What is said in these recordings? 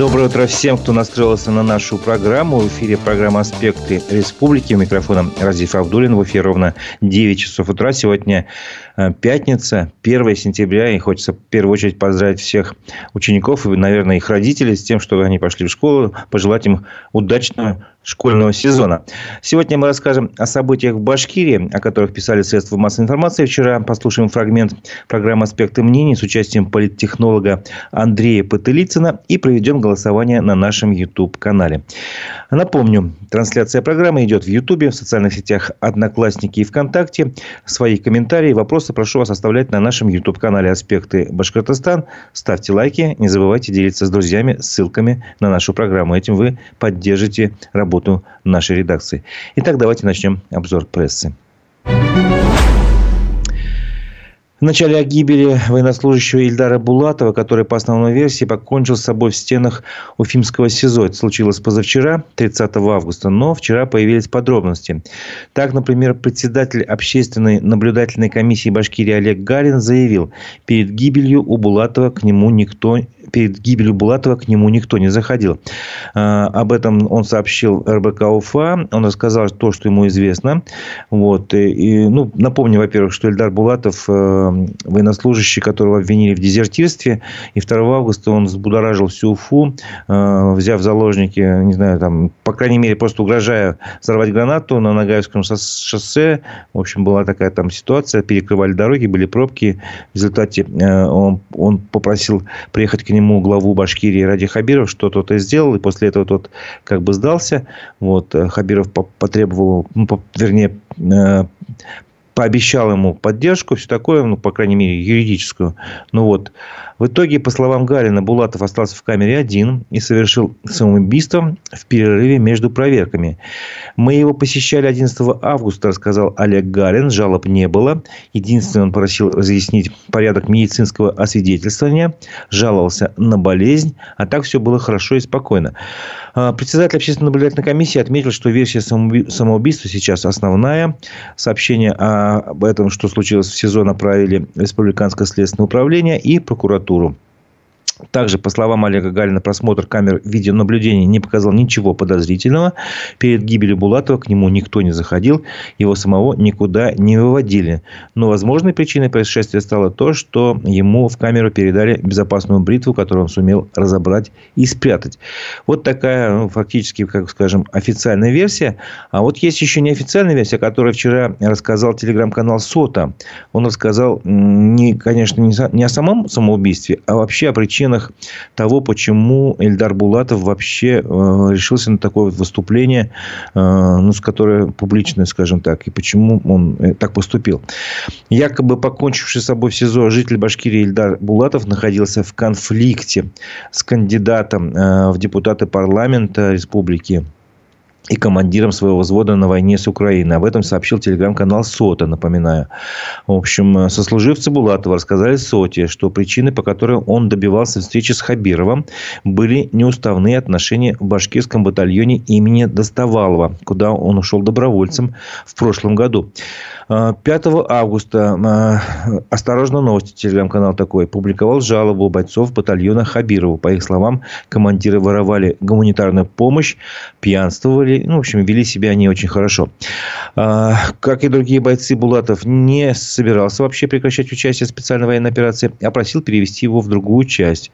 Доброе утро всем, кто настроился на нашу программу. В эфире программа «Аспекты республики». У микрофона Разиф Абдулин. В эфире ровно 9 часов утра. Сегодня э, пятница, 1 сентября. И хочется в первую очередь поздравить всех учеников и, наверное, их родителей с тем, что они пошли в школу. Пожелать им удачного школьного сезона. Сегодня мы расскажем о событиях в Башкирии, о которых писали средства массовой информации вчера. Послушаем фрагмент программы «Аспекты мнений» с участием политтехнолога Андрея Пытылицына и проведем голосование на нашем YouTube-канале. Напомню, трансляция программы идет в YouTube, в социальных сетях Одноклассники и ВКонтакте. Свои комментарии и вопросы прошу вас оставлять на нашем YouTube-канале «Аспекты Башкортостан». Ставьте лайки, не забывайте делиться с друзьями ссылками на нашу программу. Этим вы поддержите работу работу нашей редакции. Итак, давайте начнем обзор прессы. В начале о гибели военнослужащего Ильдара Булатова, который по основной версии покончил с собой в стенах Уфимского СИЗО. Это случилось позавчера, 30 августа, но вчера появились подробности. Так, например, председатель общественной наблюдательной комиссии Башкирии Олег Гарин заявил, перед гибелью у Булатова к нему никто перед гибелью Булатова к нему никто не заходил. А, об этом он сообщил РБК УФА. Он рассказал то, что ему известно. Вот. И, ну, напомню, во-первых, что Эльдар Булатов э, военнослужащий, которого обвинили в дезертирстве. И 2 августа он взбудоражил всю Уфу, э, взяв заложники, не знаю, там, по крайней мере, просто угрожая взорвать гранату на Нагаевском шоссе. В общем, была такая там ситуация. Перекрывали дороги, были пробки. В результате э, он, он попросил приехать к нему нему главу Башкирии Ради Хабиров, что тот и сделал, и после этого тот как бы сдался. Вот, э, Хабиров потребовал, ну, вернее, э, пообещал ему поддержку, все такое, ну, по крайней мере, юридическую. Ну вот, в итоге, по словам Галина, Булатов остался в камере один и совершил самоубийство в перерыве между проверками. Мы его посещали 11 августа, рассказал Олег Галин. Жалоб не было. Единственное, он просил разъяснить порядок медицинского освидетельствования. Жаловался на болезнь. А так все было хорошо и спокойно. А, председатель общественной наблюдательной комиссии отметил, что версия самоубийства сейчас основная. Сообщение об этом, что случилось в СИЗО, направили Республиканское следственное управление и прокуратуру. Также, по словам Олега Галина, просмотр камер видеонаблюдения не показал ничего подозрительного. Перед гибелью Булатова к нему никто не заходил. Его самого никуда не выводили. Но возможной причиной происшествия стало то, что ему в камеру передали безопасную бритву, которую он сумел разобрать и спрятать. Вот такая, ну, фактически, как скажем, официальная версия. А вот есть еще неофициальная версия, которую вчера рассказал телеграм-канал Сота. Он рассказал, не, конечно, не о самом самоубийстве, а вообще о причинах причинах того, почему Эльдар Булатов вообще э, решился на такое вот выступление, э, ну, с которое публичное, скажем так, и почему он э, так поступил. Якобы покончивший с собой в СИЗО житель Башкирии Эльдар Булатов находился в конфликте с кандидатом в депутаты парламента республики и командиром своего взвода на войне с Украиной. Об этом сообщил телеграм-канал СОТа, напоминаю. В общем, сослуживцы Булатова рассказали СОТе, что причины, по которым он добивался встречи с Хабировым, были неуставные отношения в башкирском батальоне имени Доставалова, куда он ушел добровольцем в прошлом году. 5 августа э, «Осторожно, новости» телеграм-канал такой публиковал жалобу бойцов батальона Хабирову. По их словам, командиры воровали гуманитарную помощь, пьянствовали, ну, в общем, вели себя не очень хорошо. А, как и другие бойцы, Булатов не собирался вообще прекращать участие в специальной военной операции, а просил перевести его в другую часть.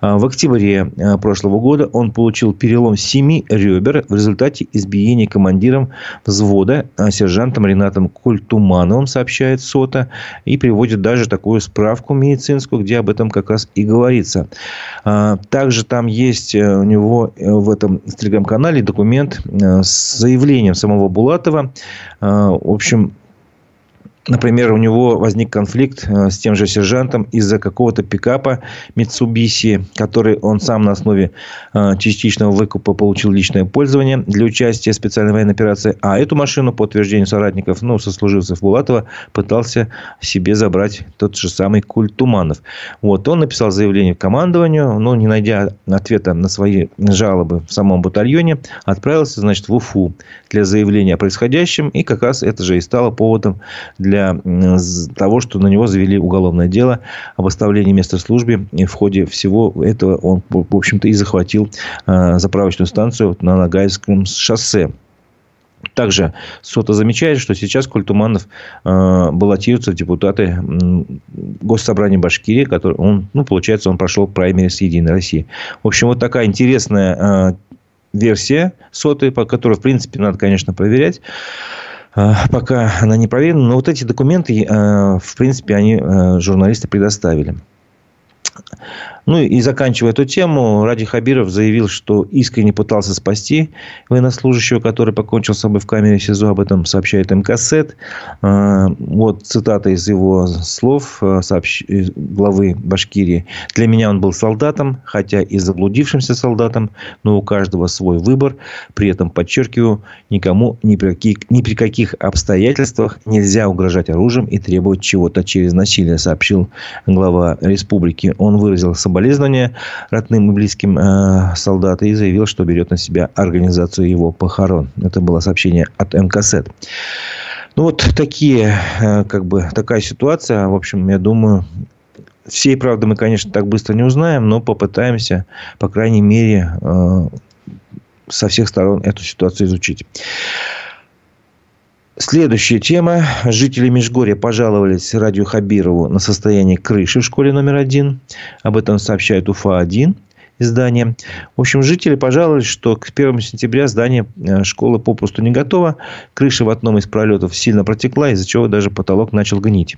А, в октябре э, прошлого года он получил перелом семи ребер в результате избиения командиром взвода сержантом Ренатом Культу Тумановым, сообщает СОТа, и приводит даже такую справку медицинскую, где об этом как раз и говорится. А, также там есть э, у него э, в этом телеграм-канале документ с заявлением самого Булатова. А, в общем, Например, у него возник конфликт э, с тем же сержантом из-за какого-то пикапа Mitsubishi, который он сам на основе э, частичного выкупа получил личное пользование для участия в специальной военной операции. А эту машину, по утверждению соратников, ну, сослуживцев Булатова, пытался себе забрать тот же самый Культуманов. Вот. Он написал заявление командованию, но не найдя ответа на свои жалобы в самом батальоне, отправился, значит, в Уфу для заявления о происходящем. И как раз это же и стало поводом для того, что на него завели уголовное дело об оставлении места службы. И в ходе всего этого он, в общем-то, и захватил заправочную станцию на Ногайском шоссе. Также СОТа замечает, что сейчас Культуманов э, баллотируется в депутаты э, Госсобрания Башкирии, который он, ну, получается, он прошел праймери с Единой России. В общем, вот такая интересная э, версия СОТы, по которой, в принципе, надо, конечно, проверять э, пока она не проверена. Но вот эти документы, э, в принципе, они э, журналисты предоставили. Ну и заканчивая эту тему, Ради Хабиров заявил, что искренне пытался спасти военнослужащего, который покончил с собой в камере СИЗО. Об этом сообщает МКСЭД. А, вот цитата из его слов а, сообщ... главы Башкирии. «Для меня он был солдатом, хотя и заблудившимся солдатом, но у каждого свой выбор. При этом, подчеркиваю, никому ни при каких, ни при каких обстоятельствах нельзя угрожать оружием и требовать чего-то через насилие», сообщил глава республики. Он выразил соболезнования соболезнования родным и близким э, солдата и заявил, что берет на себя организацию его похорон. Это было сообщение от МКСЭД. Ну, вот такие, э, как бы, такая ситуация. В общем, я думаю, всей правды мы, конечно, так быстро не узнаем, но попытаемся, по крайней мере, э, со всех сторон эту ситуацию изучить. Следующая тема. Жители Межгорья пожаловались Радио Хабирову на состояние крыши в школе номер один. Об этом сообщает УФА-1 издание. В общем, жители пожаловались, что к 1 сентября здание э, школы попросту не готово. Крыша в одном из пролетов сильно протекла, из-за чего даже потолок начал гнить.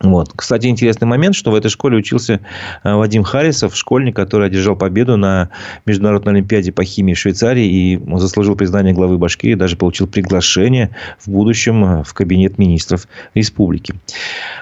Вот. Кстати, интересный момент, что в этой школе учился э, Вадим Харисов, школьник, который одержал победу на Международной Олимпиаде по химии в Швейцарии и заслужил признание главы Башкирии, даже получил приглашение в будущем э, в кабинет министров республики.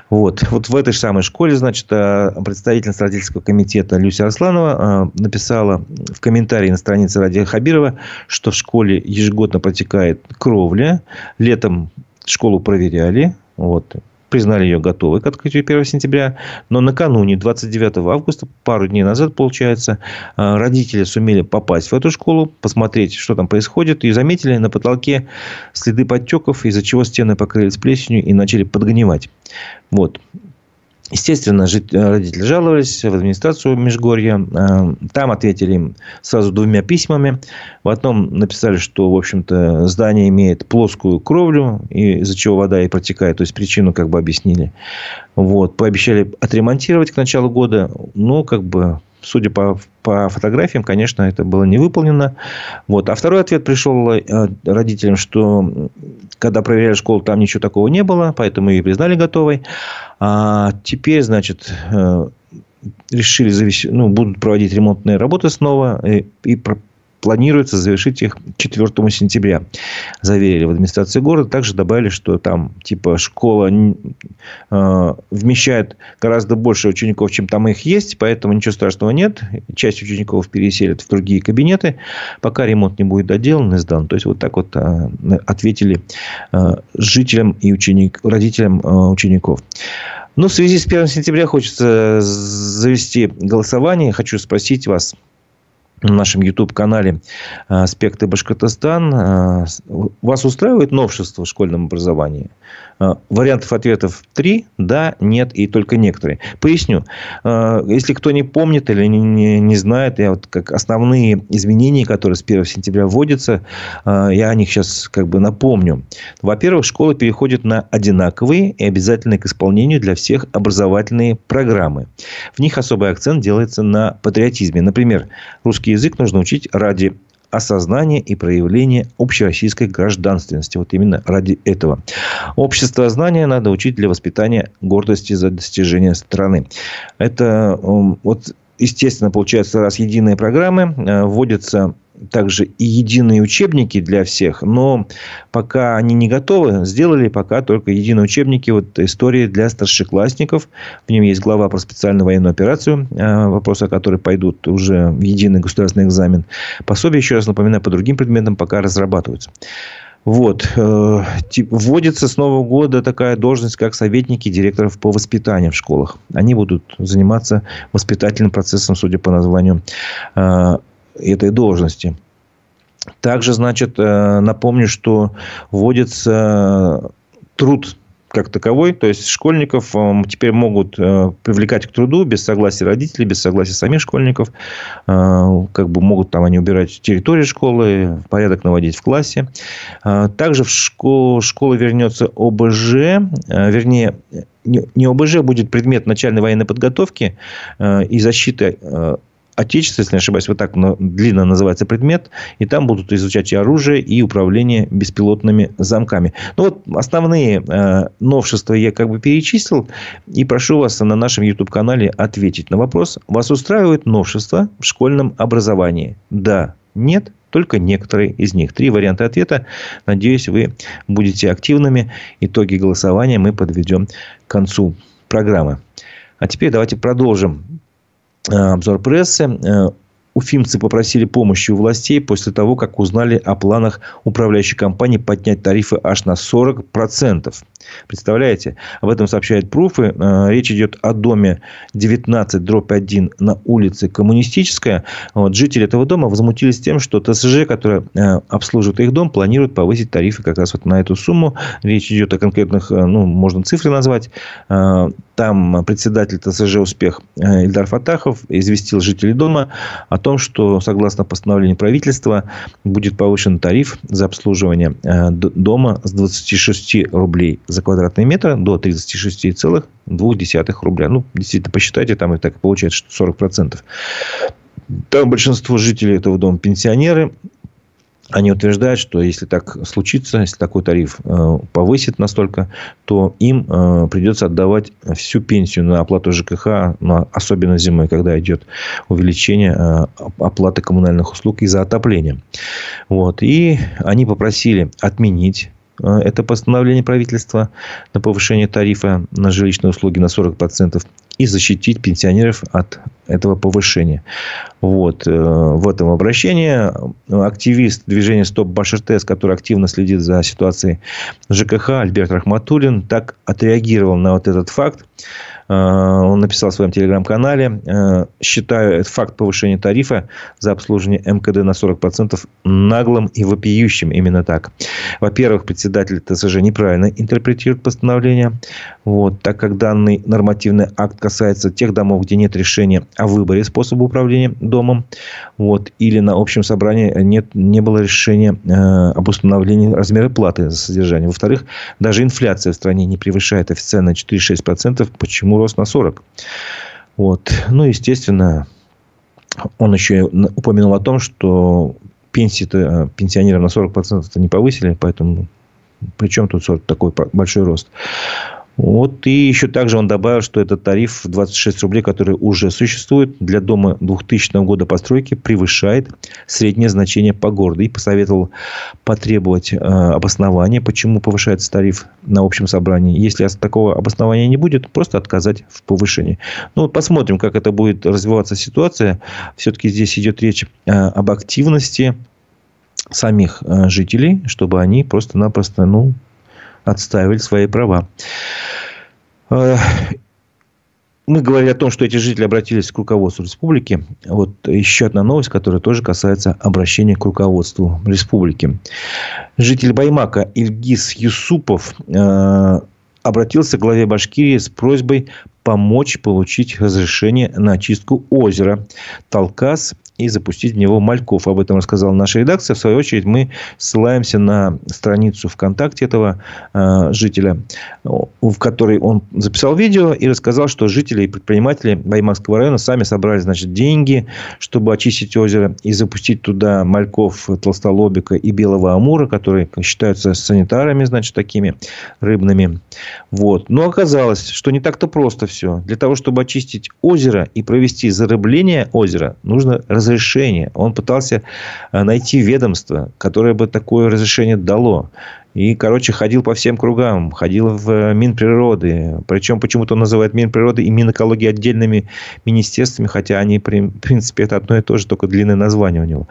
Вот. вот в этой же самой школе, значит, э, представительница родительского комитета Люся Арсланова написала в комментарии на странице Радия Хабирова, что в школе ежегодно протекает кровля. Летом школу проверяли. Вот признали ее готовой к открытию 1 сентября. Но накануне, 29 августа, пару дней назад, получается, э, родители сумели попасть в эту школу, посмотреть, что там происходит, и заметили на потолке следы подтеков, из-за чего стены покрылись плесенью и начали подгнивать. Вот. Естественно, родители жаловались в администрацию Межгорья. Э, там ответили им сразу двумя письмами. В одном написали, что, в общем-то, здание имеет плоскую кровлю, из-за чего вода и протекает. То есть, причину как бы объяснили. Вот. Пообещали отремонтировать к началу года. Но, как бы, судя по, по фотографиям, конечно, это было не выполнено. Вот. А второй ответ пришел э, родителям, что когда проверяли школу, там ничего такого не было, поэтому ее признали готовой. А теперь, значит, э, решили завести, ну, будут проводить ремонтные работы снова и, и планируется завершить их 4 сентября. Заверили в администрации города. Также добавили, что там типа школа э, вмещает гораздо больше учеников, чем там их есть. Поэтому ничего страшного нет. Часть учеников переселят в другие кабинеты, пока ремонт не будет доделан и сдан. То есть, вот так вот э, ответили э, жителям и ученик, родителям э, учеников. Ну, в связи с 1 сентября хочется завести голосование. Хочу спросить вас, на нашем YouTube-канале «Аспекты Башкортостан». Вас устраивает новшество в школьном образовании? А, вариантов ответов три, да, нет и только некоторые. Поясню. А, если кто не помнит или не, не, знает, я вот как основные изменения, которые с 1 сентября вводятся, а, я о них сейчас как бы напомню. Во-первых, школа переходит на одинаковые и обязательные к исполнению для всех образовательные программы. В них особый акцент делается на патриотизме. Например, русский язык нужно учить ради осознание и проявление общероссийской гражданственности. Вот именно ради этого. Общество знания надо учить для воспитания гордости за достижение страны. Это вот естественно, получается, раз единые программы, э, вводятся также и единые учебники для всех, но пока они не готовы, сделали пока только единые учебники вот истории для старшеклассников. В нем есть глава про специальную военную операцию, э, вопросы о которой пойдут уже в единый государственный экзамен. Пособие, еще раз напоминаю, по другим предметам пока разрабатываются. Вот. Э, вводится с Нового года такая должность, как советники директоров по воспитанию в школах. Они будут заниматься воспитательным процессом, судя по названию э, этой должности. Также, значит, э, напомню, что вводится труд как таковой. То есть, школьников э, теперь могут э, привлекать к труду без согласия родителей, без согласия самих школьников. Э, как бы могут там они убирать территорию школы, порядок наводить в классе. Также в школу, школа вернется ОБЖ, вернее, не ОБЖ будет предмет начальной военной подготовки и защиты Отечество, если не ошибаюсь, вот так длинно называется предмет. И там будут изучать и оружие, и управление беспилотными замками. Ну, вот основные э, новшества я как бы перечислил. И прошу вас на нашем YouTube-канале ответить на вопрос. Вас устраивают новшества в школьном образовании? Да, нет, только некоторые из них. Три варианта ответа. Надеюсь, вы будете активными. Итоги голосования мы подведем к концу программы. А теперь давайте продолжим обзор прессы. Э, уфимцы попросили помощи у властей после того, как узнали о планах управляющей компании поднять тарифы аж на 40%. Представляете? Об этом сообщает Пруфы. Э, речь идет о доме 19 дробь 1 на улице Коммунистическая. Вот, жители этого дома возмутились тем, что ТСЖ, которая обслуживает их дом, планирует повысить тарифы как раз вот на эту сумму. Речь идет о конкретных, ну, можно цифры назвать. Там председатель ТСЖ «Успех» Ильдар Фатахов известил жителей дома о том, что, согласно постановлению правительства, будет повышен тариф за обслуживание э, дома с 26 рублей за квадратный метр до 36,2 рубля. Ну, действительно, посчитайте, там и так получается, что 40%. Там большинство жителей этого дома пенсионеры. Они утверждают, что если так случится, если такой тариф э, повысит настолько, то им э, придется отдавать всю пенсию на оплату ЖКХ, особенно зимой, когда идет увеличение э, оплаты коммунальных услуг из-за отопления. Вот. И они попросили отменить это постановление правительства на повышение тарифа на жилищные услуги на 40% и защитить пенсионеров от этого повышения. Вот. Э, в этом обращении активист движения «Стоп Башир-ТС», который активно следит за ситуацией ЖКХ, Альберт Рахматуллин, так отреагировал на вот этот факт. Э, он написал в своем телеграм-канале. Э, считаю этот факт повышения тарифа за обслуживание МКД на 40% наглым и вопиющим. Именно так. Во-первых, председатель ТСЖ неправильно интерпретирует постановление. Вот, так как данный нормативный акт касается тех домов, где нет решения о выборе способа управления домом. Вот, или на общем собрании нет, не было решения э, об установлении размера платы за содержание. Во-вторых, даже инфляция в стране не превышает официально 4-6%. Почему рост на 40. Вот. Ну, естественно, он еще упомянул о том, что пенсии э, пенсионерам на 40% не повысили, поэтому причем тут 40, такой большой рост. Вот. И еще также он добавил, что этот тариф 26 рублей, который уже существует для дома 2000 года постройки, превышает среднее значение по городу. И посоветовал потребовать э, обоснования, почему повышается тариф на общем собрании. Если такого обоснования не будет, просто отказать в повышении. Ну, вот посмотрим, как это будет развиваться ситуация. Все-таки здесь идет речь э, об активности самих э, жителей, чтобы они просто-напросто ну, отстаивали свои права. Э, мы говорили о том, что эти жители обратились к руководству республики. Вот еще одна новость, которая тоже касается обращения к руководству республики. Житель Баймака Ильгиз Юсупов э, обратился к главе Башкирии с просьбой помочь получить разрешение на очистку озера Талкас и запустить в него мальков. Об этом рассказала наша редакция. В свою очередь, мы ссылаемся на страницу ВКонтакте этого э, жителя, в которой он записал видео и рассказал, что жители и предприниматели Баймакского района сами собрали значит, деньги, чтобы очистить озеро и запустить туда мальков толстолобика и белого амура, которые считаются санитарами, значит, такими рыбными. Вот. Но оказалось, что не так-то просто все. Для того, чтобы очистить озеро и провести зарыбление озера, нужно раз разрешение. Он пытался э, найти ведомство, которое бы такое разрешение дало. И, короче, ходил по всем кругам. Ходил в э, Минприроды. Причем, почему-то он называет Минприроды и Минэкологии отдельными министерствами. Хотя они, в принципе, это одно и то же, только длинное название у него.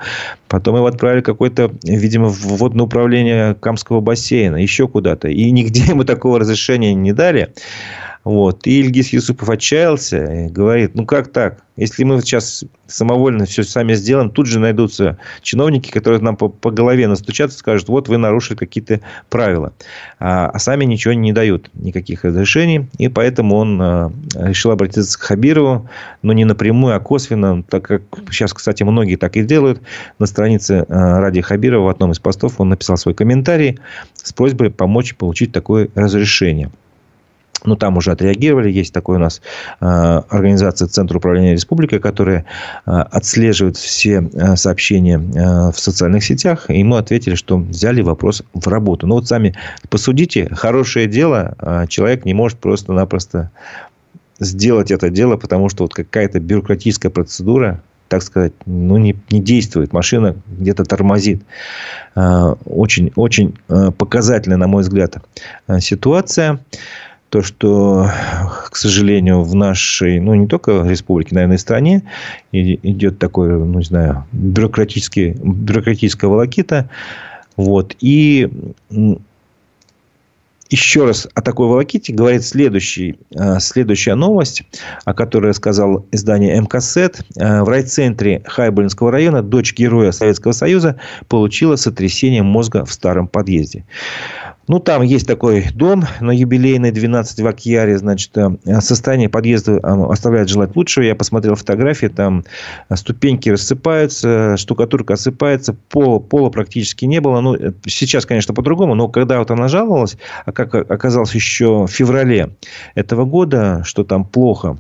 Потом его отправили какое-то, видимо, в водное управление Камского бассейна. Еще куда-то. И нигде ему такого разрешения не дали. Вот. И Ильгиз Юсупов отчаялся и говорит, ну как так? Если мы сейчас самовольно все сами сделаем, тут же найдутся чиновники, которые нам по, по голове настучатся, скажут, вот вы нарушили какие-то правила. А, а сами ничего не дают, никаких разрешений. И поэтому он а, решил обратиться к Хабирову, но не напрямую, а косвенно, так как сейчас, кстати, многие так и делают. На странице а, Ради Хабирова в одном из постов он написал свой комментарий с просьбой помочь получить такое разрешение. Ну, там уже отреагировали. Есть такой у нас э, организация Центр управления республикой, которая э, отслеживает все э, сообщения в социальных сетях. И ему ответили, что взяли вопрос в работу. Ну, вот сами посудите. Хорошее дело. Человек не может просто-напросто сделать это дело, потому что вот какая-то бюрократическая процедура так сказать, ну, не, не действует. Машина где-то тормозит. Очень, очень показательная, на мой взгляд, ситуация то, что, к сожалению, в нашей, ну, не только республике, наверное, и стране идет такое, ну, не знаю, бюрократический, бюрократическая волокита. Вот. И еще раз о такой волоките говорит следующий, э, следующая новость, о которой рассказал издание МКСЭТ. Э, в райцентре Хайбулинского района дочь героя Советского Союза получила сотрясение мозга в старом подъезде. Ну, там есть такой дом на юбилейной 12 в Акьяре. Значит, э, состояние подъезда э, оставляет желать лучшего. Я посмотрел фотографии. Там ступеньки рассыпаются, штукатурка осыпается. Пола, пола практически не было. Ну, сейчас, конечно, по-другому. Но когда вот она жаловалась, а как оказалось еще в феврале этого года, что там плохо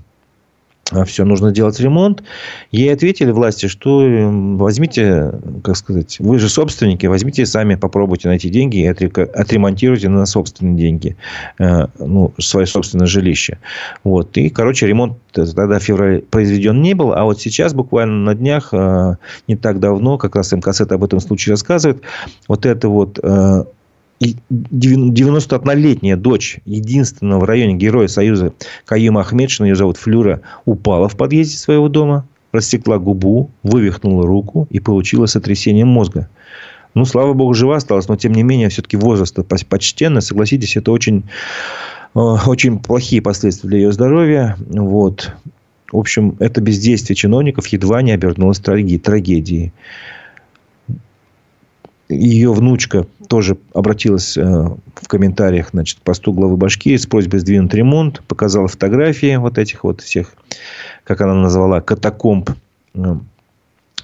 все, нужно делать ремонт. Ей ответили власти, что возьмите, как сказать, вы же собственники, возьмите сами, попробуйте найти деньги и отремонтируйте на собственные деньги э, ну, свое собственное жилище. Вот. И, короче, ремонт тогда в феврале произведен не был, а вот сейчас, буквально на днях, э, не так давно, как раз МКС об этом случае рассказывает, вот это вот э, 91-летняя дочь единственного в районе Героя Союза Каюма Ахмедшина, ее зовут Флюра, упала в подъезде своего дома, растекла губу, вывихнула руку и получила сотрясение мозга. Ну, слава богу, жива осталась, но тем не менее, все-таки возраст почтенный. Согласитесь, это очень, э, очень плохие последствия для ее здоровья. Вот. В общем, это бездействие чиновников едва не обернулось трагедией ее внучка тоже обратилась э, в комментариях значит, к посту главы Башкирии с просьбой сдвинуть ремонт. Показала фотографии вот этих вот всех, как она назвала, катакомб.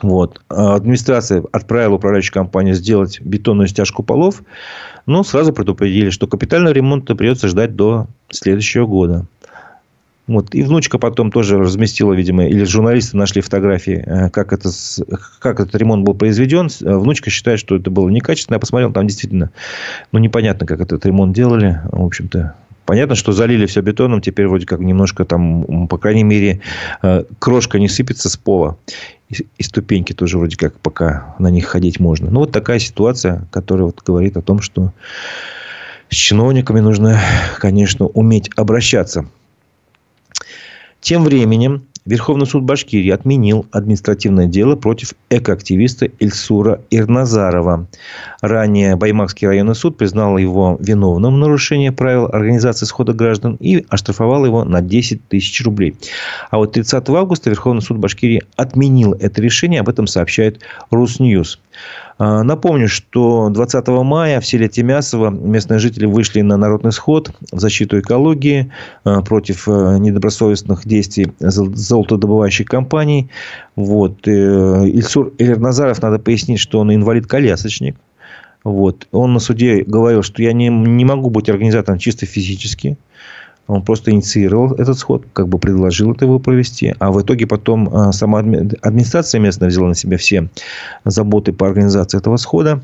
Вот. А администрация отправила управляющую компанию сделать бетонную стяжку полов. Но сразу предупредили, что капитального ремонта придется ждать до следующего года. Вот. И внучка потом тоже разместила, видимо, или журналисты нашли фотографии, э, как, это, как этот ремонт был произведен. Э, внучка считает, что это было некачественно. Я посмотрел, там действительно ну, непонятно, как этот ремонт делали. В общем-то, Понятно, что залили все бетоном, теперь вроде как немножко там, по крайней мере, э, крошка не сыпется с пола. И, ступеньки тоже вроде как пока на них ходить можно. Ну, вот такая ситуация, которая вот говорит о том, что с чиновниками нужно, конечно, уметь обращаться. Тем временем Верховный суд Башкирии отменил административное дело против экоактивиста Ильсура Ирназарова. Ранее Баймакский районный суд признал его виновным в нарушении правил организации схода граждан и оштрафовал его на 10 тысяч рублей. А вот 30 августа Верховный суд Башкирии отменил это решение. Об этом сообщает Русньюз. А, напомню, что 20 мая в селе Тимясово местные жители вышли на народный сход в защиту экологии а, против а, недобросовестных действий золотодобывающих компаний. Вот. Э, Ильсур Элерназаров, надо пояснить, что он инвалид-колясочник. Вот. Он на суде говорил, что я не, не могу быть организатором чисто физически. Он просто инициировал этот сход, как бы предложил это его провести. А в итоге потом а, сама администрация местная взяла на себя все заботы по организации этого схода.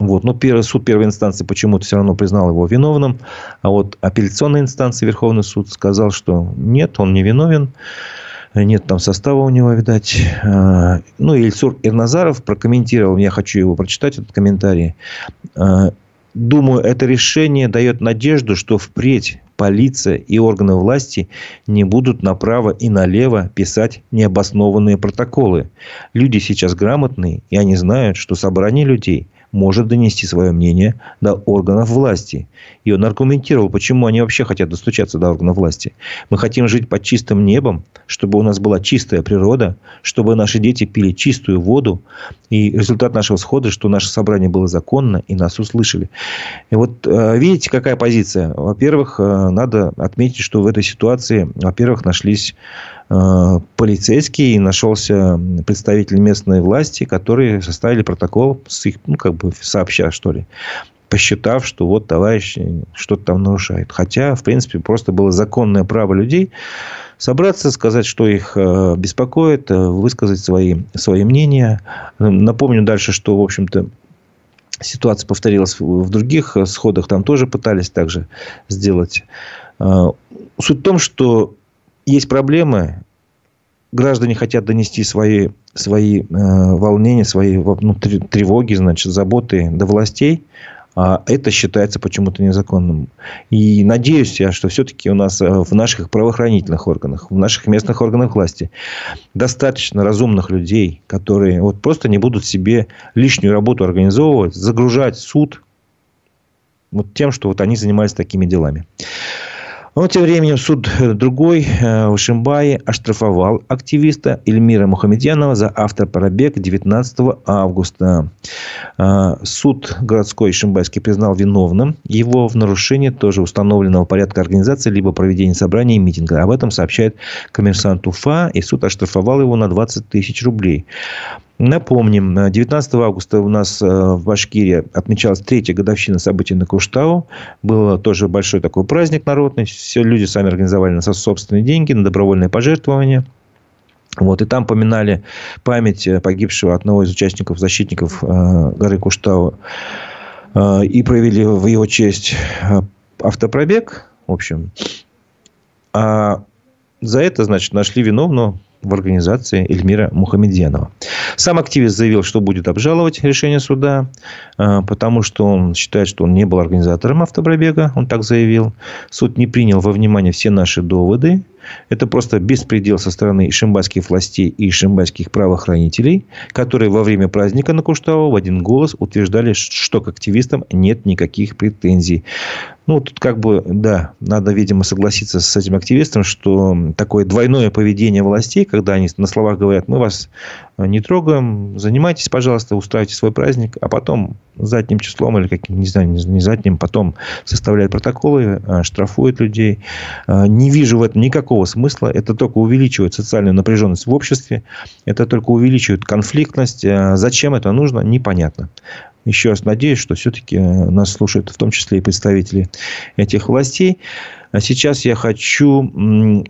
Вот. Но первый, суд первой инстанции почему-то все равно признал его виновным. А вот апелляционная инстанция, Верховный суд, сказал, что нет, он не виновен. Нет там состава у него, видать. А, ну, Ильсур Ирназаров прокомментировал, я хочу его прочитать, этот комментарий. А, Думаю, это решение дает надежду, что впредь полиция и органы власти не будут направо и налево писать необоснованные протоколы. Люди сейчас грамотные, и они знают, что собрание людей может донести свое мнение до органов власти. И он аргументировал, почему они вообще хотят достучаться до органов власти. Мы хотим жить под чистым небом, чтобы у нас была чистая природа, чтобы наши дети пили чистую воду. И результат нашего схода, что наше собрание было законно и нас услышали. И вот э, видите, какая позиция? Во-первых, э, надо отметить, что в этой ситуации, во-первых, нашлись полицейский, нашелся представитель местной власти, которые составили протокол с их, ну, как бы сообща, что ли, посчитав, что вот товарищ что-то там нарушает. Хотя, в принципе, просто было законное право людей собраться, сказать, что их э, беспокоит, э, высказать свои, свои мнения. Напомню дальше, что, в общем-то, ситуация повторилась в других сходах. Там тоже пытались также сделать. Суть в том, что есть проблемы, граждане хотят донести свои, свои э, волнения, свои ну, тревоги, значит, заботы до властей, а это считается почему-то незаконным. И надеюсь я, что все-таки у нас э, в наших правоохранительных органах, в наших местных органах власти достаточно разумных людей, которые вот просто не будут себе лишнюю работу организовывать, загружать суд вот тем, что вот они занимались такими делами. Но тем временем суд э, другой э, в Ишимбае оштрафовал активиста Эльмира Мухамедьянова за автопробег 19 августа. Э, суд городской Ишимбайский признал виновным его в нарушении тоже установленного порядка организации либо проведения собрания и митинга. Об этом сообщает коммерсант Уфа, и суд оштрафовал его на 20 тысяч рублей. Напомним, 19 августа у нас э, в Башкирии отмечалась третья годовщина событий на Куштау. Был тоже большой такой праздник народный. Все люди сами организовали на собственные деньги, на добровольные пожертвования. Вот, и там поминали память э, погибшего одного из участников, защитников э, горы Куштау. И провели в его честь автопробег. В общем, а за это, значит, нашли виновного в организации Эльмира Мухамедьянова. Сам активист заявил, что будет обжаловать решение суда, а, потому что он считает, что он не был организатором автопробега. Он так заявил. Суд не принял во внимание все наши доводы. Это просто беспредел со стороны шимбайских властей и шимбайских правоохранителей, которые во время праздника на Куштау в один голос утверждали, что к активистам нет никаких претензий. Ну, тут как бы, да, надо, видимо, согласиться с этим активистом, что такое двойное поведение властей, когда они на словах говорят, мы вас не трогаем, занимайтесь, пожалуйста, устраивайте свой праздник, а потом задним числом или каким, не знаю, не задним, потом составляют протоколы, а, штрафуют людей. А, не вижу в этом никакого смысла. Это только увеличивает социальную напряженность в обществе. Это только увеличивает конфликтность. Зачем это нужно, непонятно. Еще раз надеюсь, что все-таки нас слушают в том числе и представители этих властей. А сейчас я хочу,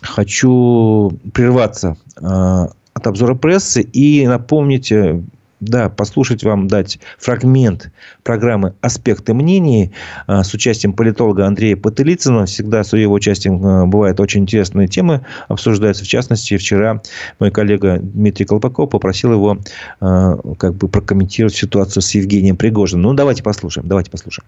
хочу прерваться от обзора прессы и напомнить э, да, послушать вам, дать фрагмент программы «Аспекты мнений» э, с участием политолога Андрея Потылицына. Всегда с его участием э, бывают очень интересные темы, обсуждаются. В частности, вчера мой коллега Дмитрий Колпаков попросил его как бы прокомментировать ситуацию с Евгением Пригожиным. Ну, давайте послушаем, давайте послушаем.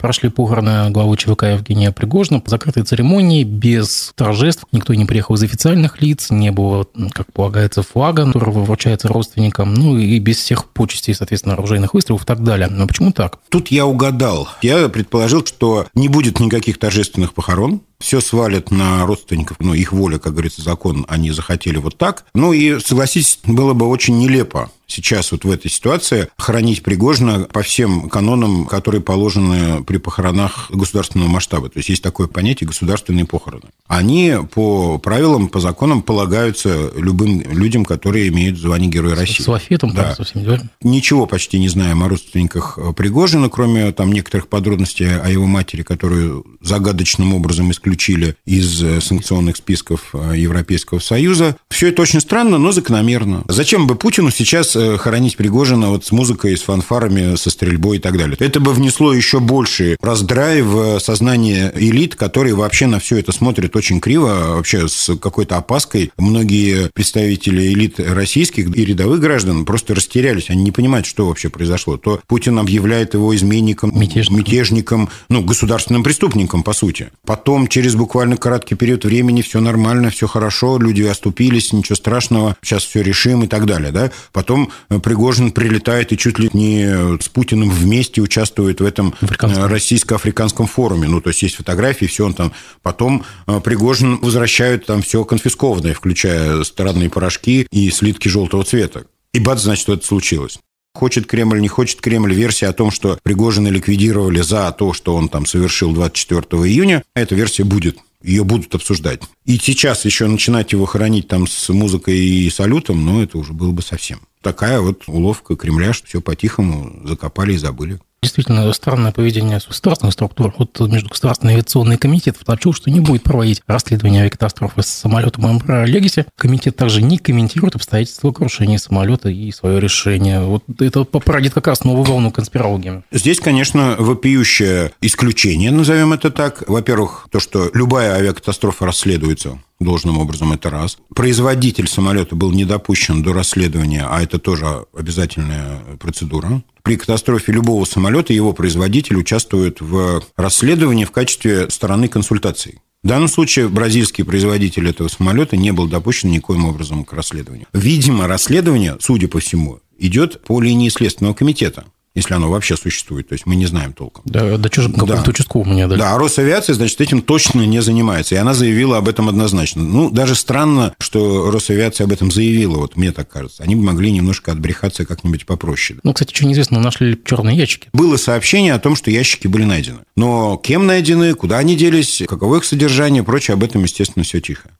Прошли похороны главы ЧВК Евгения Пригожина по закрытой церемонии, без торжеств. Никто не приехал из официальных лиц, не было, как полагается, флага, который вручается родственникам, ну и без всех почестей, соответственно, оружейных выстрелов и так далее. Но почему так? Тут я угадал. Я предположил, что не будет никаких торжественных похорон, все свалят на родственников, ну, их воля, как говорится, закон, они захотели вот так. Ну, и, согласитесь, было бы очень нелепо сейчас вот в этой ситуации хранить Пригожина по всем канонам, которые положены при похоронах государственного масштаба. То есть есть такое понятие государственные похороны. Они по правилам, по законам полагаются любым людям, которые имеют звание Героя России. С лафетом, да. совсем не Ничего почти не знаем о родственниках Пригожина, кроме там некоторых подробностей о его матери, которую загадочным образом исключили из санкционных списков Европейского Союза. Все это очень странно, но закономерно. Зачем бы Путину сейчас Э, хоронить Пригожина вот с музыкой, с фанфарами, со стрельбой и так далее. Это бы внесло еще больше раздрай в сознание элит, которые вообще на все это смотрят очень криво, вообще с какой-то опаской. Многие представители элит российских и рядовых граждан просто растерялись. Они не понимают, что вообще произошло. То Путин объявляет его изменником, мятежником, мятежником ну, государственным преступником, по сути. Потом, через буквально краткий период времени, все нормально, все хорошо, люди оступились, ничего страшного, сейчас все решим и так далее. Да? Потом потом Пригожин прилетает и чуть ли не с Путиным вместе участвует в этом российско-африканском форуме. Ну, то есть есть фотографии, все он там. Потом Пригожин возвращают там все конфискованное, включая странные порошки и слитки желтого цвета. И бац, значит, это случилось. Хочет Кремль, не хочет Кремль, версия о том, что Пригожина ликвидировали за то, что он там совершил 24 июня, эта версия будет. Ее будут обсуждать. И сейчас еще начинать его хоронить там с музыкой и салютом, ну, это уже было бы совсем. Такая вот уловка Кремля, что все по-тихому закопали и забыли. Действительно, странное поведение государственных структур. Вот Межгосударственный авиационный комитет сообщил, что не будет проводить расследование авиакатастрофы с самолетом Embraer Legacy. Комитет также не комментирует обстоятельства крушения самолета и свое решение. Вот это породит как раз новую волну конспирологии. Здесь, конечно, вопиющее исключение, назовем это так. Во-первых, то, что любая авиакатастрофа расследуется должным образом, это раз. Производитель самолета был не допущен до расследования, а это тоже обязательная процедура. При катастрофе любого самолета его производитель участвует в расследовании в качестве стороны консультаций. В данном случае бразильский производитель этого самолета не был допущен никоим образом к расследованию. Видимо, расследование, судя по всему, идет по линии Следственного комитета если оно вообще существует. То есть мы не знаем толком. Да, да что же какому-то да. участковому не отдали. Да, а Росавиация, значит, этим точно не занимается. И она заявила об этом однозначно. Ну, даже странно, что Росавиация об этом заявила, вот мне так кажется. Они бы могли немножко отбрехаться как-нибудь попроще. Ну, кстати, что неизвестно, нашли ли черные ящики. Было сообщение о том, что ящики были найдены. Но кем найдены, куда они делись, каково их содержание, прочее, об этом, естественно, все тихо.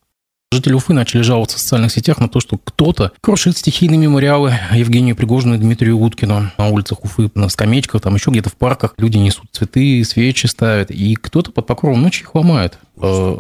Жители Уфы начали жаловаться в социальных сетях на то, что кто-то крушит стихийные мемориалы Евгению Пригожину и Дмитрию Уткину на улицах Уфы, на скамеечках, там еще где-то в парках. Люди несут цветы, свечи ставят, и кто-то под покровом ночи их ломает. Э,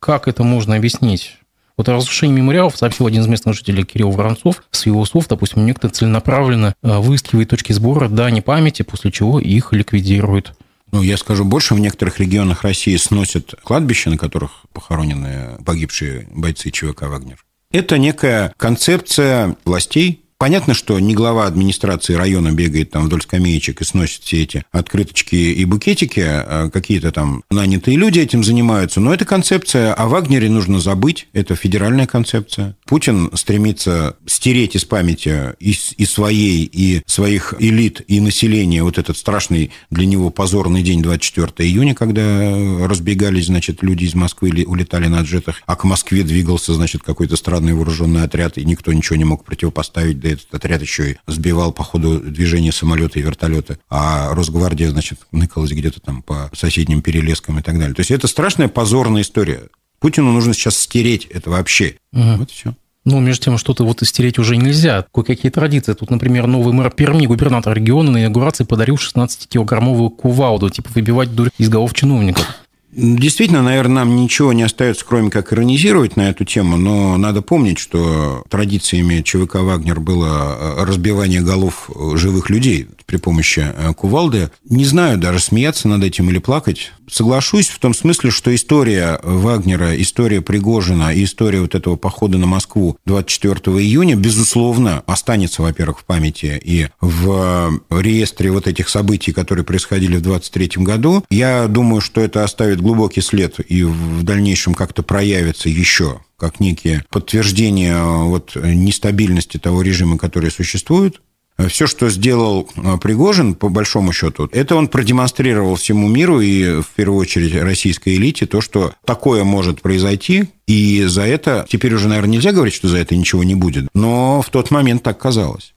как это можно объяснить? Вот о разрушении мемориалов сообщил один из местных жителей Кирилл Воронцов. С его слов, допустим, некто целенаправленно э, выискивает точки сбора дани памяти, после чего их ликвидирует. Ну, я скажу больше, в некоторых регионах России сносят кладбища, на которых похоронены погибшие бойцы ЧВК «Вагнер». Это некая концепция властей, Понятно, что не глава администрации района бегает там вдоль скамеечек и сносит все эти открыточки и букетики, а какие-то там нанятые люди этим занимаются, но эта концепция о Вагнере нужно забыть, это федеральная концепция. Путин стремится стереть из памяти и, и своей, и своих элит, и населения вот этот страшный для него позорный день 24 июня, когда разбегались, значит, люди из Москвы улетали на джетах, а к Москве двигался, значит, какой-то странный вооруженный отряд, и никто ничего не мог противопоставить, да этот отряд еще и сбивал по ходу движения самолета и вертолета, а Росгвардия, значит, ныкалась где-то там по соседним перелескам и так далее. То есть это страшная позорная история. Путину нужно сейчас стереть это вообще. Угу. Вот и все. Ну, между тем, что-то вот стереть уже нельзя. Кое-какие традиции. Тут, например, новый мэр Перми, губернатор региона на инаугурации подарил 16-килограммовую кувалду, типа выбивать дурь из голов чиновников. Действительно, наверное, нам ничего не остается, кроме как иронизировать на эту тему, но надо помнить, что традициями ЧВК «Вагнер» было э, разбивание голов э, живых людей при помощи э, кувалды. Не знаю даже, смеяться над этим или плакать. Соглашусь в том смысле, что история Вагнера, история Пригожина и история вот этого похода на Москву 24 июня, безусловно, останется, во-первых, в памяти и в реестре вот этих событий, которые происходили в 23 году. Я думаю, что это оставит глубокий след и в дальнейшем как-то проявится еще как некие подтверждения вот нестабильности того режима, который существует. Все, что сделал э, Пригожин, по большому счету, это он продемонстрировал всему миру и, в первую очередь, российской элите то, что такое может произойти, и за это, теперь уже, наверное, нельзя говорить, что за это ничего не будет, но в тот момент так казалось.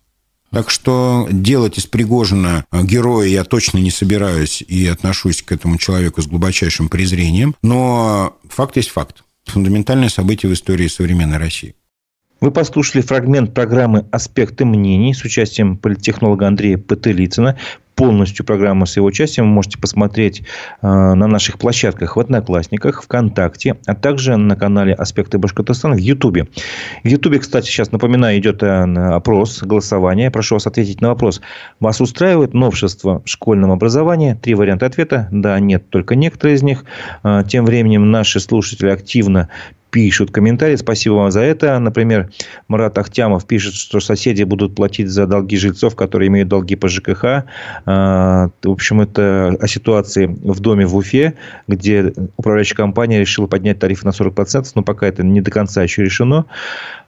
Так что делать из Пригожина героя я точно не собираюсь и отношусь к этому человеку с глубочайшим презрением. Но факт есть факт. Фундаментальное событие в истории современной России. Вы послушали фрагмент программы «Аспекты мнений» с участием политтехнолога Андрея Петелицына. Полностью программу с его участием вы можете посмотреть э, на наших площадках в Одноклассниках, ВКонтакте, а также на канале «Аспекты Башкортостана» в Ютубе. В Ютубе, кстати, сейчас, напоминаю, идет э, опрос, голосование. Прошу вас ответить на вопрос. Вас устраивает новшество в школьном образовании? Три варианта ответа. Да, нет, только некоторые из них. Э, тем временем наши слушатели активно пишут комментарии. Спасибо вам за это. Например, Марат Ахтямов пишет, что соседи будут платить за долги жильцов, которые имеют долги по ЖКХ. А, в общем, это о ситуации в доме в Уфе, где управляющая компания решила поднять тариф на 40%, но пока это не до конца еще решено.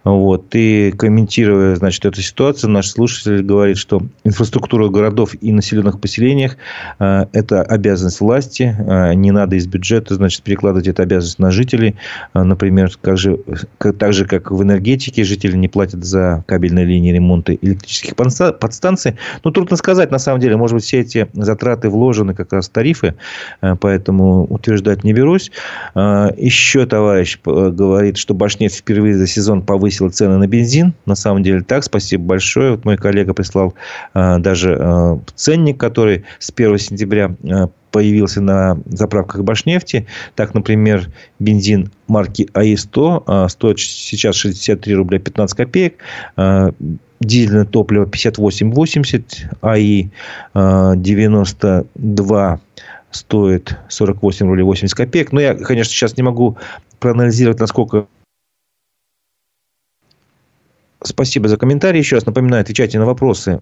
Вот. И комментируя, значит, эту ситуацию, наш слушатель говорит, что инфраструктура городов и населенных поселениях э, – это обязанность власти. Э, не надо из бюджета, значит, перекладывать эту обязанность на жителей. Э, например, как же, как, так же, как в энергетике, жители не платят за кабельные линии ремонта электрических подстанций. Ну, трудно сказать, на самом деле. Может быть, все эти затраты вложены как раз в тарифы, поэтому утверждать не берусь. Еще товарищ говорит, что Башнефть впервые за сезон повысил цены на бензин. На самом деле так. Спасибо большое. Вот мой коллега прислал э, даже э, ценник, который с 1 сентября э, появился на заправках Башнефти. Так, например, бензин марки АИ-100 стоит сейчас 63 рубля 15 копеек. Дизельное топливо 58,80, АИ 92 стоит 48 рублей 80 копеек. Но я, конечно, сейчас не могу проанализировать, насколько Спасибо за комментарий. Еще раз напоминаю, отвечайте на вопросы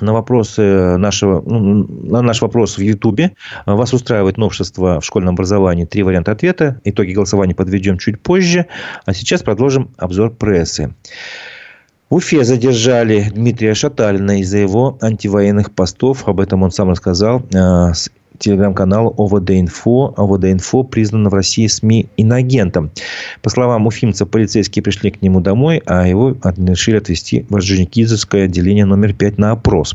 на вопросы нашего, ну, на наш вопрос в Ютубе. Вас устраивает новшество в школьном образовании? Три варианта ответа. Итоги голосования подведем чуть позже. А сейчас продолжим обзор прессы. В Уфе задержали Дмитрия Шаталина из-за его антивоенных постов. Об этом он сам рассказал а, телеграм-канал ОВД-Инфо. ОВД-Инфо признано в России СМИ иноагентом. По словам уфимца, полицейские пришли к нему домой, а его решили отвезти в Орджоникидзевское отделение номер 5 на опрос.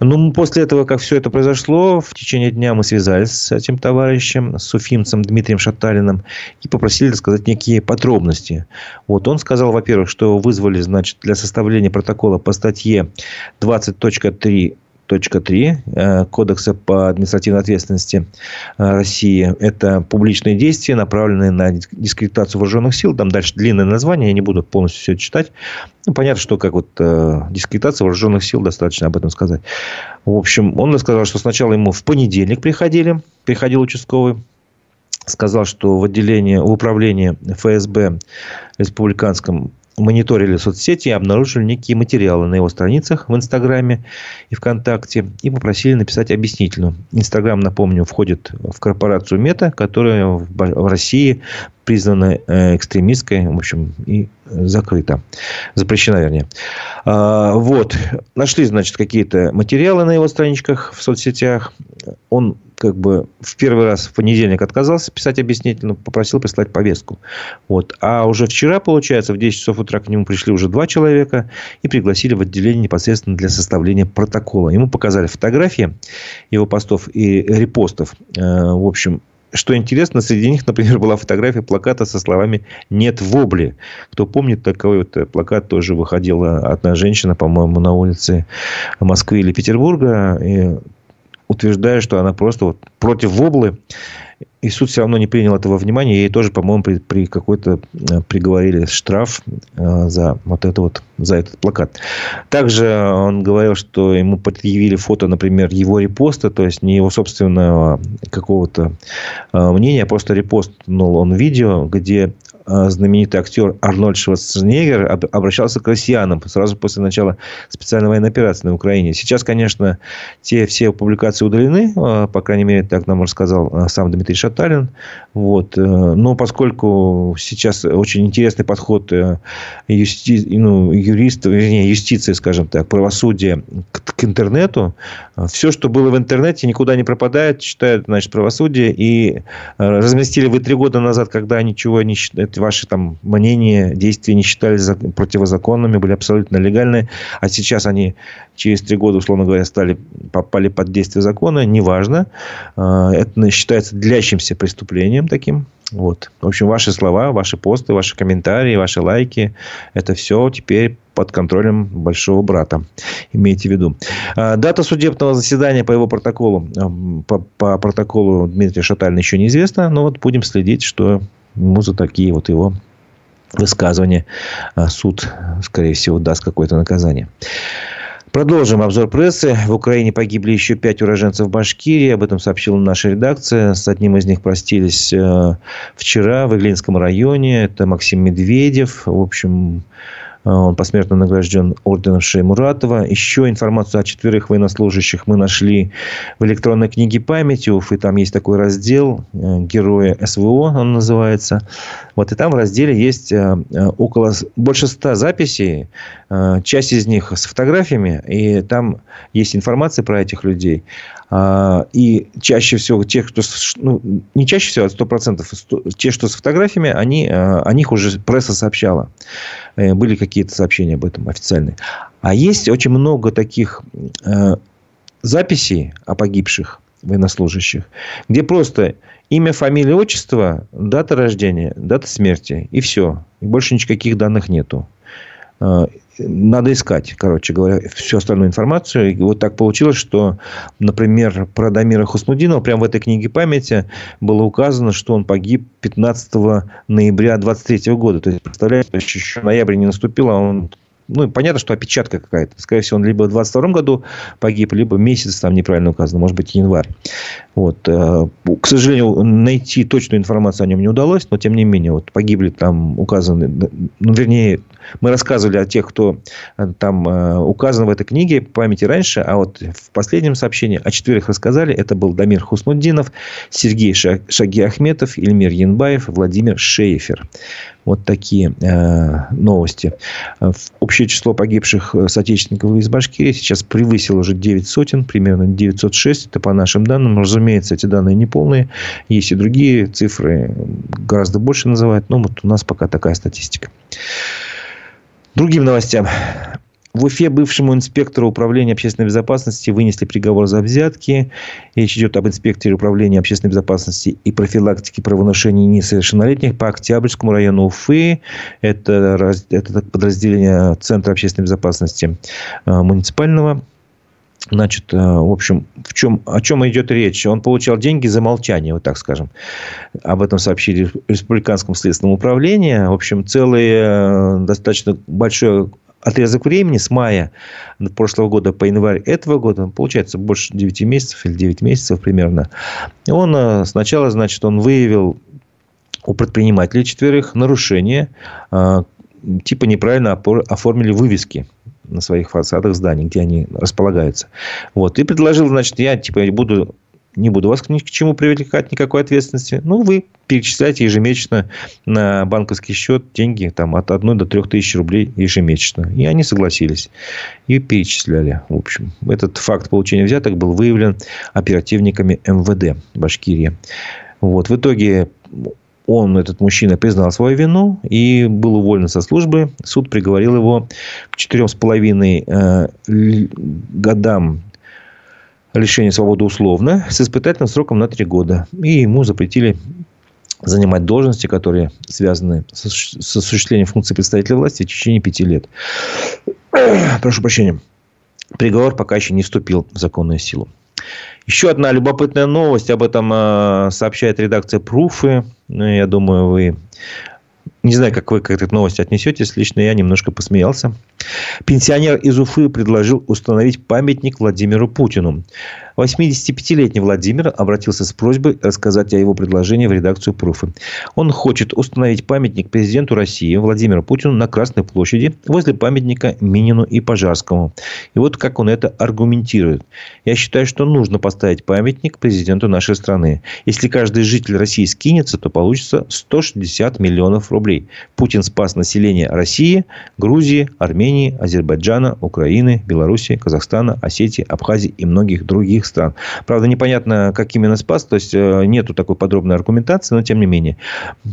Ну, после этого, как все это произошло, в течение дня мы связались с этим товарищем, с уфимцем Дмитрием Шаталиным, и попросили рассказать некие подробности. Вот он сказал, во-первых, что вызвали, значит, для составления протокола по статье 20.3 3 э, Кодекса по административной ответственности э, России. Это публичные действия, направленные на дискредитацию вооруженных сил. Там дальше длинное название, я не буду полностью все читать. Ну, понятно, что как вот э, дискредитация вооруженных сил, достаточно об этом сказать. В общем, он сказал, что сначала ему в понедельник приходили, приходил участковый, сказал, что в отделении, в управлении ФСБ республиканском мониторили соцсети и обнаружили некие материалы на его страницах в Инстаграме и ВКонтакте и попросили написать объяснительную. Инстаграм, напомню, входит в корпорацию Мета, которая в России признана э, экстремистской, в общем, и закрыта. Запрещена, вернее. А, вот. Нашли, значит, какие-то материалы на его страничках в соцсетях. Он как бы в первый раз в понедельник отказался писать объяснительно, попросил прислать повестку. Вот. А уже вчера, получается, в 10 часов утра к нему пришли уже два человека и пригласили в отделение непосредственно для составления протокола. Ему показали фотографии его постов и репостов. Э, в общем, что интересно, среди них, например, была фотография плаката со словами «Нет вобли». Кто помнит, такой вот плакат тоже выходила одна женщина, по-моему, на улице Москвы или Петербурга. И утверждая, что она просто вот против воблы. И суд все равно не принял этого внимания. Ей тоже, по-моему, при, при какой-то э, приговорили штраф э, за вот это вот, за этот плакат. Также он говорил, что ему предъявили фото, например, его репоста, то есть не его собственного какого-то э, мнения, а просто репостнул он видео, где знаменитый актер Арнольд Шварценеггер обращался к россиянам сразу после начала специальной военной операции на Украине. Сейчас, конечно, те все публикации удалены, э, по крайней мере, так нам рассказал э, сам Дмитрий Шаталин. Вот. Но поскольку сейчас очень интересный подход юсти... ну, юристов, вернее, юстиции, скажем так, правосудия к, к интернету, все, что было в интернете, никуда не пропадает, читают, значит, правосудие. И разместили вы три года назад, когда ничего не считают, ваши там мнения, действия не считались противозаконными, были абсолютно легальные, а сейчас они через три года, условно говоря, стали, попали под действие закона, неважно. А, это считается длящимся преступлением таким. Вот. В общем, ваши слова, ваши посты, ваши комментарии, ваши лайки, это все теперь под контролем большого брата. Имейте в виду. А, дата судебного заседания по его протоколу, по, по протоколу Дмитрия Шаталина еще неизвестна, но вот будем следить, что ему за такие вот его высказывания а, суд, скорее всего, даст какое-то наказание. Продолжим обзор прессы. В Украине погибли еще пять уроженцев Башкирии. Об этом сообщила наша редакция. С одним из них простились э, вчера в Иглинском районе. Это Максим Медведев. В общем, он посмертно награжден орденом Шеймуратова. Еще информацию о четверых военнослужащих мы нашли в электронной книге памяти Уфы. Там есть такой раздел э, «Герои СВО», он называется. Вот и там в разделе есть около больше ста записей Э, часть из них с фотографиями, и там есть информация про этих людей. А, и чаще всего те, кто... Ну, не чаще всего, а сто процентов. Те, что с фотографиями, они, э, о них уже пресса сообщала. Э, были какие-то сообщения об этом официальные. А есть очень много таких записей о погибших военнослужащих, где просто имя, фамилия, отчество, дата рождения, дата смерти, и все. И больше никаких данных нету надо искать, короче говоря, всю остальную информацию. И вот так получилось, что, например, про Дамира Хуснудинова прямо в этой книге памяти было указано, что он погиб 15 ноября 23 года. То есть, представляете, еще ноябрь не наступил, а он ну, понятно, что опечатка какая-то. Скорее всего, он либо в 22 году погиб, либо месяц там неправильно указано, может быть, январь. Вот. Э, к сожалению, найти точную информацию о нем не удалось, но, тем не менее, вот погибли там указаны, ну, вернее, мы рассказывали о тех, кто э, там э, указан в этой книге памяти раньше, а вот в последнем сообщении о четверых рассказали. Это был Дамир Хуснуддинов, Сергей Шаги Ахметов, Ильмир Янбаев, Владимир Шейфер. Вот такие э, новости. Общее число погибших соотечественников из Башкирии сейчас превысило уже 9 сотен, примерно 906. Это по нашим данным. Разумеется, эти данные не полные. Есть и другие цифры, гораздо больше называют. Но вот у нас пока такая статистика. Другим новостям. В Уфе бывшему инспектору управления общественной безопасности вынесли приговор за взятки. Речь идет об инспекторе управления общественной безопасности и профилактики правонарушений несовершеннолетних по Октябрьскому району Уфы. Это, это подразделение Центра общественной безопасности э, муниципального. Значит, э, в общем, в чем, о чем идет речь? Он получал деньги за молчание, вот так скажем. Об этом сообщили в Республиканском следственном управлении. В общем, целый э, достаточно большой отрезок времени с мая прошлого года по январь этого года, получается больше 9 месяцев или 9 месяцев примерно, он э, сначала, значит, он выявил у предпринимателей четверых нарушения, типа неправильно оформили вывески на своих фасадах зданий, где они располагаются. Вот. И предложил, значит, я типа буду не буду вас ни к чему привлекать, никакой ответственности. Ну, вы перечисляете ежемесячно на банковский счет деньги там, от 1 до 3 тысяч рублей ежемесячно. И они согласились. И перечисляли. В общем, этот факт получения взяток был выявлен оперативниками МВД Башкирии. Вот. В итоге он, этот мужчина, признал свою вину и был уволен со службы. Суд приговорил его к четырем с половиной э, годам лишения свободы условно с испытательным сроком на три года. И ему запретили занимать должности, которые связаны с осуществлением функции представителя власти в течение пяти лет. Прошу прощения. Приговор пока еще не вступил в законную силу. Еще одна любопытная новость. Об этом э, сообщает редакция Пруфы. Ну, я думаю, вы не знаю, как вы к этой новости отнесетесь. Лично я немножко посмеялся. Пенсионер из Уфы предложил установить памятник Владимиру Путину. 85-летний Владимир обратился с просьбой рассказать о его предложении в редакцию «Пруфы». Он хочет установить памятник президенту России Владимиру Путину на Красной площади возле памятника Минину и Пожарскому. И вот как он это аргументирует. Я считаю, что нужно поставить памятник президенту нашей страны. Если каждый житель России скинется, то получится 160 миллионов рублей. Путин спас население России, Грузии, Армении, Азербайджана, Украины, Беларуси, Казахстана, Осетии, Абхазии и многих других стран. Правда, непонятно, как именно спас, то есть э, нету такой подробной аргументации, но тем не менее.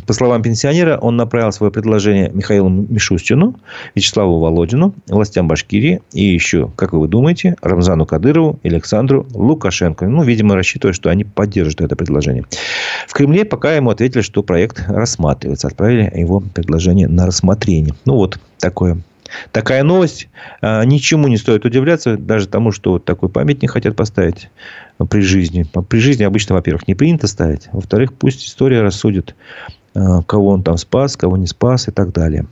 По словам пенсионера, он направил свое предложение Михаилу Мишустину, Вячеславу Володину, властям Башкирии и еще, как вы думаете, Рамзану Кадырову и Александру Лукашенко. Ну, видимо, рассчитывая, что они поддержат это предложение. В Кремле пока ему ответили, что проект рассматривается. Отправили его предложение на рассмотрение. Ну, вот такое Такая новость. А, ничему не стоит удивляться, даже тому, что вот такой памятник хотят поставить при жизни. При жизни обычно, во-первых, не принято ставить. Во-вторых, пусть история рассудит, а, кого он там спас, кого не спас и так далее.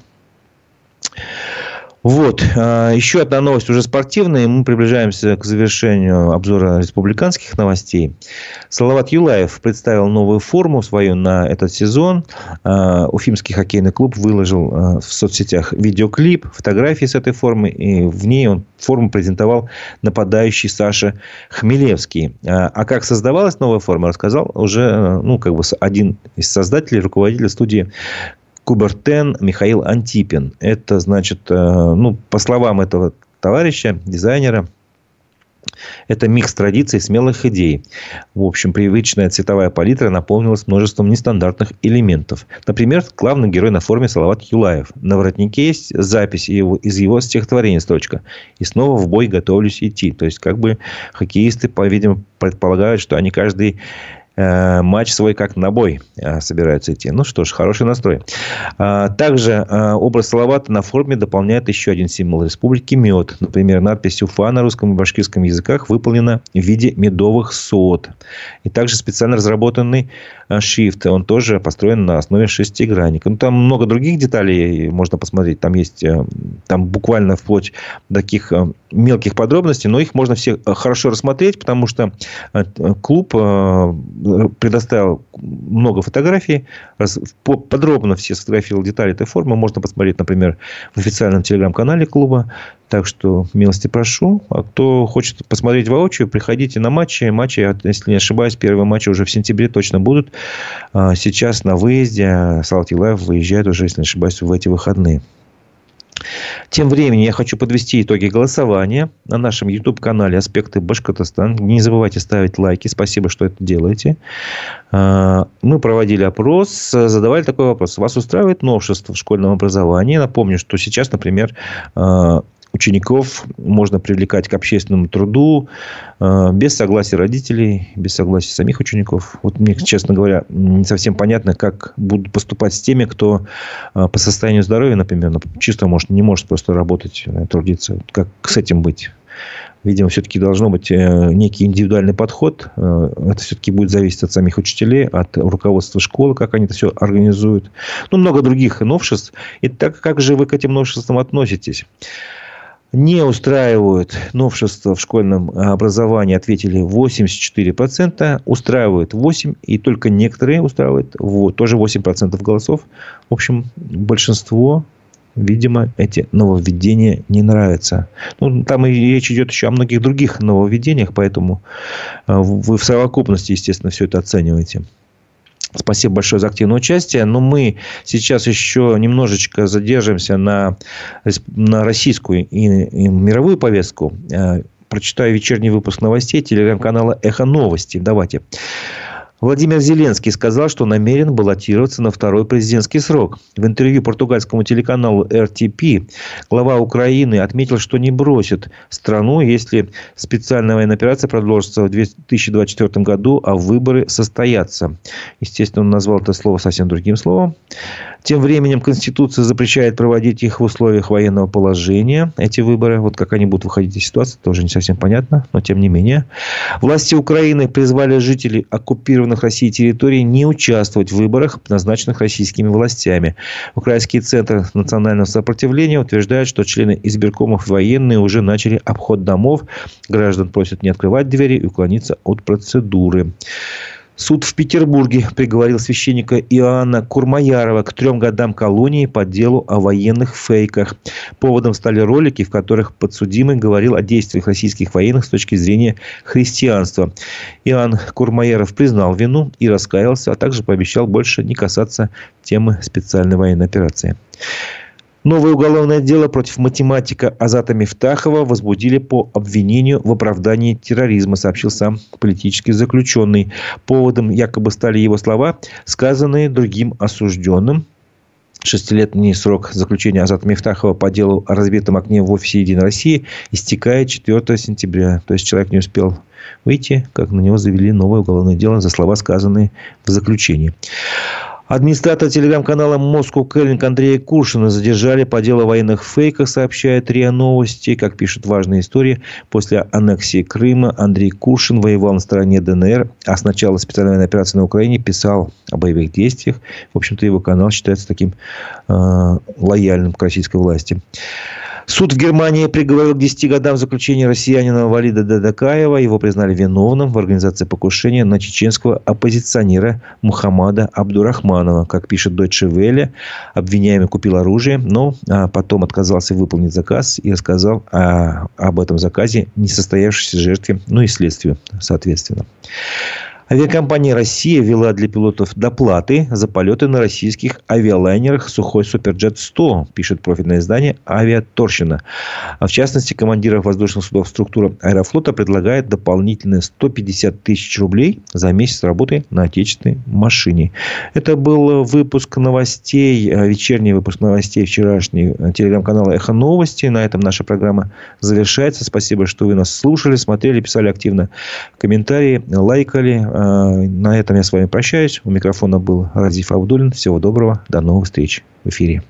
Вот. А, еще одна новость уже спортивная. Мы приближаемся к завершению обзора республиканских новостей. Салават Юлаев представил новую форму свою на этот сезон. А, Уфимский хоккейный клуб выложил а, в соцсетях видеоклип, фотографии с этой формы. И в ней он форму презентовал нападающий Саша Хмелевский. А как создавалась новая форма, рассказал уже ну, как бы один из создателей, руководителя студии Кубертен Михаил Антипин. Это, значит, э, ну, по словам этого товарища, дизайнера, это микс традиций смелых идей. В общем, привычная цветовая палитра наполнилась множеством нестандартных элементов. Например, главный герой на форме Салават Юлаев. На воротнике есть запись его, из его стихотворения строчка. «И снова в бой готовлюсь идти». То есть, как бы хоккеисты, по-видимому, предполагают, что они каждый матч свой как на бой э, собираются идти. Ну что ж, хороший настрой. А, также э, образ Салавата на форме дополняет еще один символ республики – мед. Например, надпись «Уфа» на русском и башкирском языках выполнена в виде медовых сот. И также специально разработанный шрифт. Он тоже построен на основе шестигранника. Ну, там много других деталей можно посмотреть. Там есть там буквально вплоть до таких мелких подробностей, но их можно все хорошо рассмотреть, потому что клуб предоставил много фотографий, подробно все сфотографировал детали этой формы. Можно посмотреть, например, в официальном телеграм-канале клуба. Так что милости прошу. А кто хочет посмотреть воочию, приходите на матчи. Матчи, если не ошибаюсь, первые матчи уже в сентябре точно будут. А сейчас на выезде Салат Юлаев выезжает уже, если не ошибаюсь, в эти выходные. Тем временем я хочу подвести итоги голосования на нашем YouTube-канале «Аспекты Башкортостан». Не забывайте ставить лайки. Спасибо, что это делаете. А, мы проводили опрос, задавали такой вопрос. Вас устраивает новшество в школьном образовании? Напомню, что сейчас, например, а, учеников можно привлекать к общественному труду э, без согласия родителей, без согласия самих учеников. Вот мне, честно говоря, не совсем понятно, как будут поступать с теми, кто э, по состоянию здоровья, например, чисто может, не может просто работать, э, трудиться. Как с этим быть? Видимо, все-таки должно быть некий индивидуальный подход. Это все-таки будет зависеть от самих учителей, от руководства школы, как они это все организуют. Ну, много других новшеств. И так как же вы к этим новшествам относитесь? Не устраивают новшества в школьном образовании, ответили 84%, устраивают 8%, и только некоторые устраивают, вот, тоже 8% голосов. В общем, большинство видимо, эти нововведения не нравятся. Ну, там и речь идет еще о многих других нововведениях, поэтому э, вы в совокупности, естественно, все это оцениваете. Спасибо большое за активное участие. Но мы сейчас еще немножечко задержимся на, на российскую и, и мировую повестку. Э, прочитаю вечерний выпуск новостей телеграм-канала «Эхо новости». Давайте. Владимир Зеленский сказал, что намерен баллотироваться на второй президентский срок. В интервью португальскому телеканалу RTP глава Украины отметил, что не бросит страну, если специальная военная операция продолжится в 2024 году, а выборы состоятся. Естественно, он назвал это слово совсем другим словом. Тем временем Конституция запрещает проводить их в условиях военного положения, эти выборы. Вот как они будут выходить из ситуации, тоже не совсем понятно, но тем не менее. Власти Украины призвали жителей оккупированных Россией территорий не участвовать в выборах, назначенных российскими властями. Украинский центр национального сопротивления утверждает, что члены избиркомов военные уже начали обход домов. Граждан просят не открывать двери и уклониться от процедуры. Суд в Петербурге приговорил священника Иоанна Курмаярова к трем годам колонии по делу о военных фейках. Поводом стали ролики, в которых подсудимый говорил о действиях российских военных с точки зрения христианства. Иоанн Курмаяров признал вину и раскаялся, а также пообещал больше не касаться темы специальной военной операции. Новое уголовное дело против математика Азата Мифтахова возбудили по обвинению в оправдании терроризма, сообщил сам политический заключенный. Поводом якобы стали его слова, сказанные другим осужденным. Шестилетний срок заключения Азата Мифтахова по делу о разбитом окне в офисе «Единой России» истекает 4 сентября. То есть, человек не успел выйти, как на него завели новое уголовное дело за слова, сказанные в заключении. Администратора телеграм-канала Moscow Calling Андрея Куршина задержали по делу военных фейков, сообщает РИА Новости. Как пишут важные истории, после аннексии Крыма Андрей Куршин воевал на стороне ДНР, а с начала специальной военной операции на Украине писал о боевых действиях. В общем-то, его канал считается таким э, лояльным к российской власти. Суд в Германии приговорил к 10 годам заключения россиянина Валида Дадакаева. Его признали виновным в организации покушения на чеченского оппозиционера Мухаммада Абдурахманова. Как пишет Deutsche Welle, обвиняемый купил оружие, но а, потом отказался выполнить заказ и рассказал а, об этом заказе несостоявшейся жертве, ну и следствию, соответственно. Авиакомпания «Россия» ввела для пилотов доплаты за полеты на российских авиалайнерах «Сухой Суперджет-100», пишет профильное издание «Авиаторщина». В частности, командиров воздушных судов структура «Аэрофлота» предлагает дополнительные 150 тысяч рублей за месяц работы на отечественной машине. Это был выпуск новостей, вечерний выпуск новостей вчерашний телеграм-канала «Эхо новости». На этом наша программа завершается. Спасибо, что вы нас слушали, смотрели, писали активно комментарии, лайкали. Э, на этом я с вами прощаюсь. У микрофона был Разиф Абдулин. Всего доброго. До новых встреч в эфире.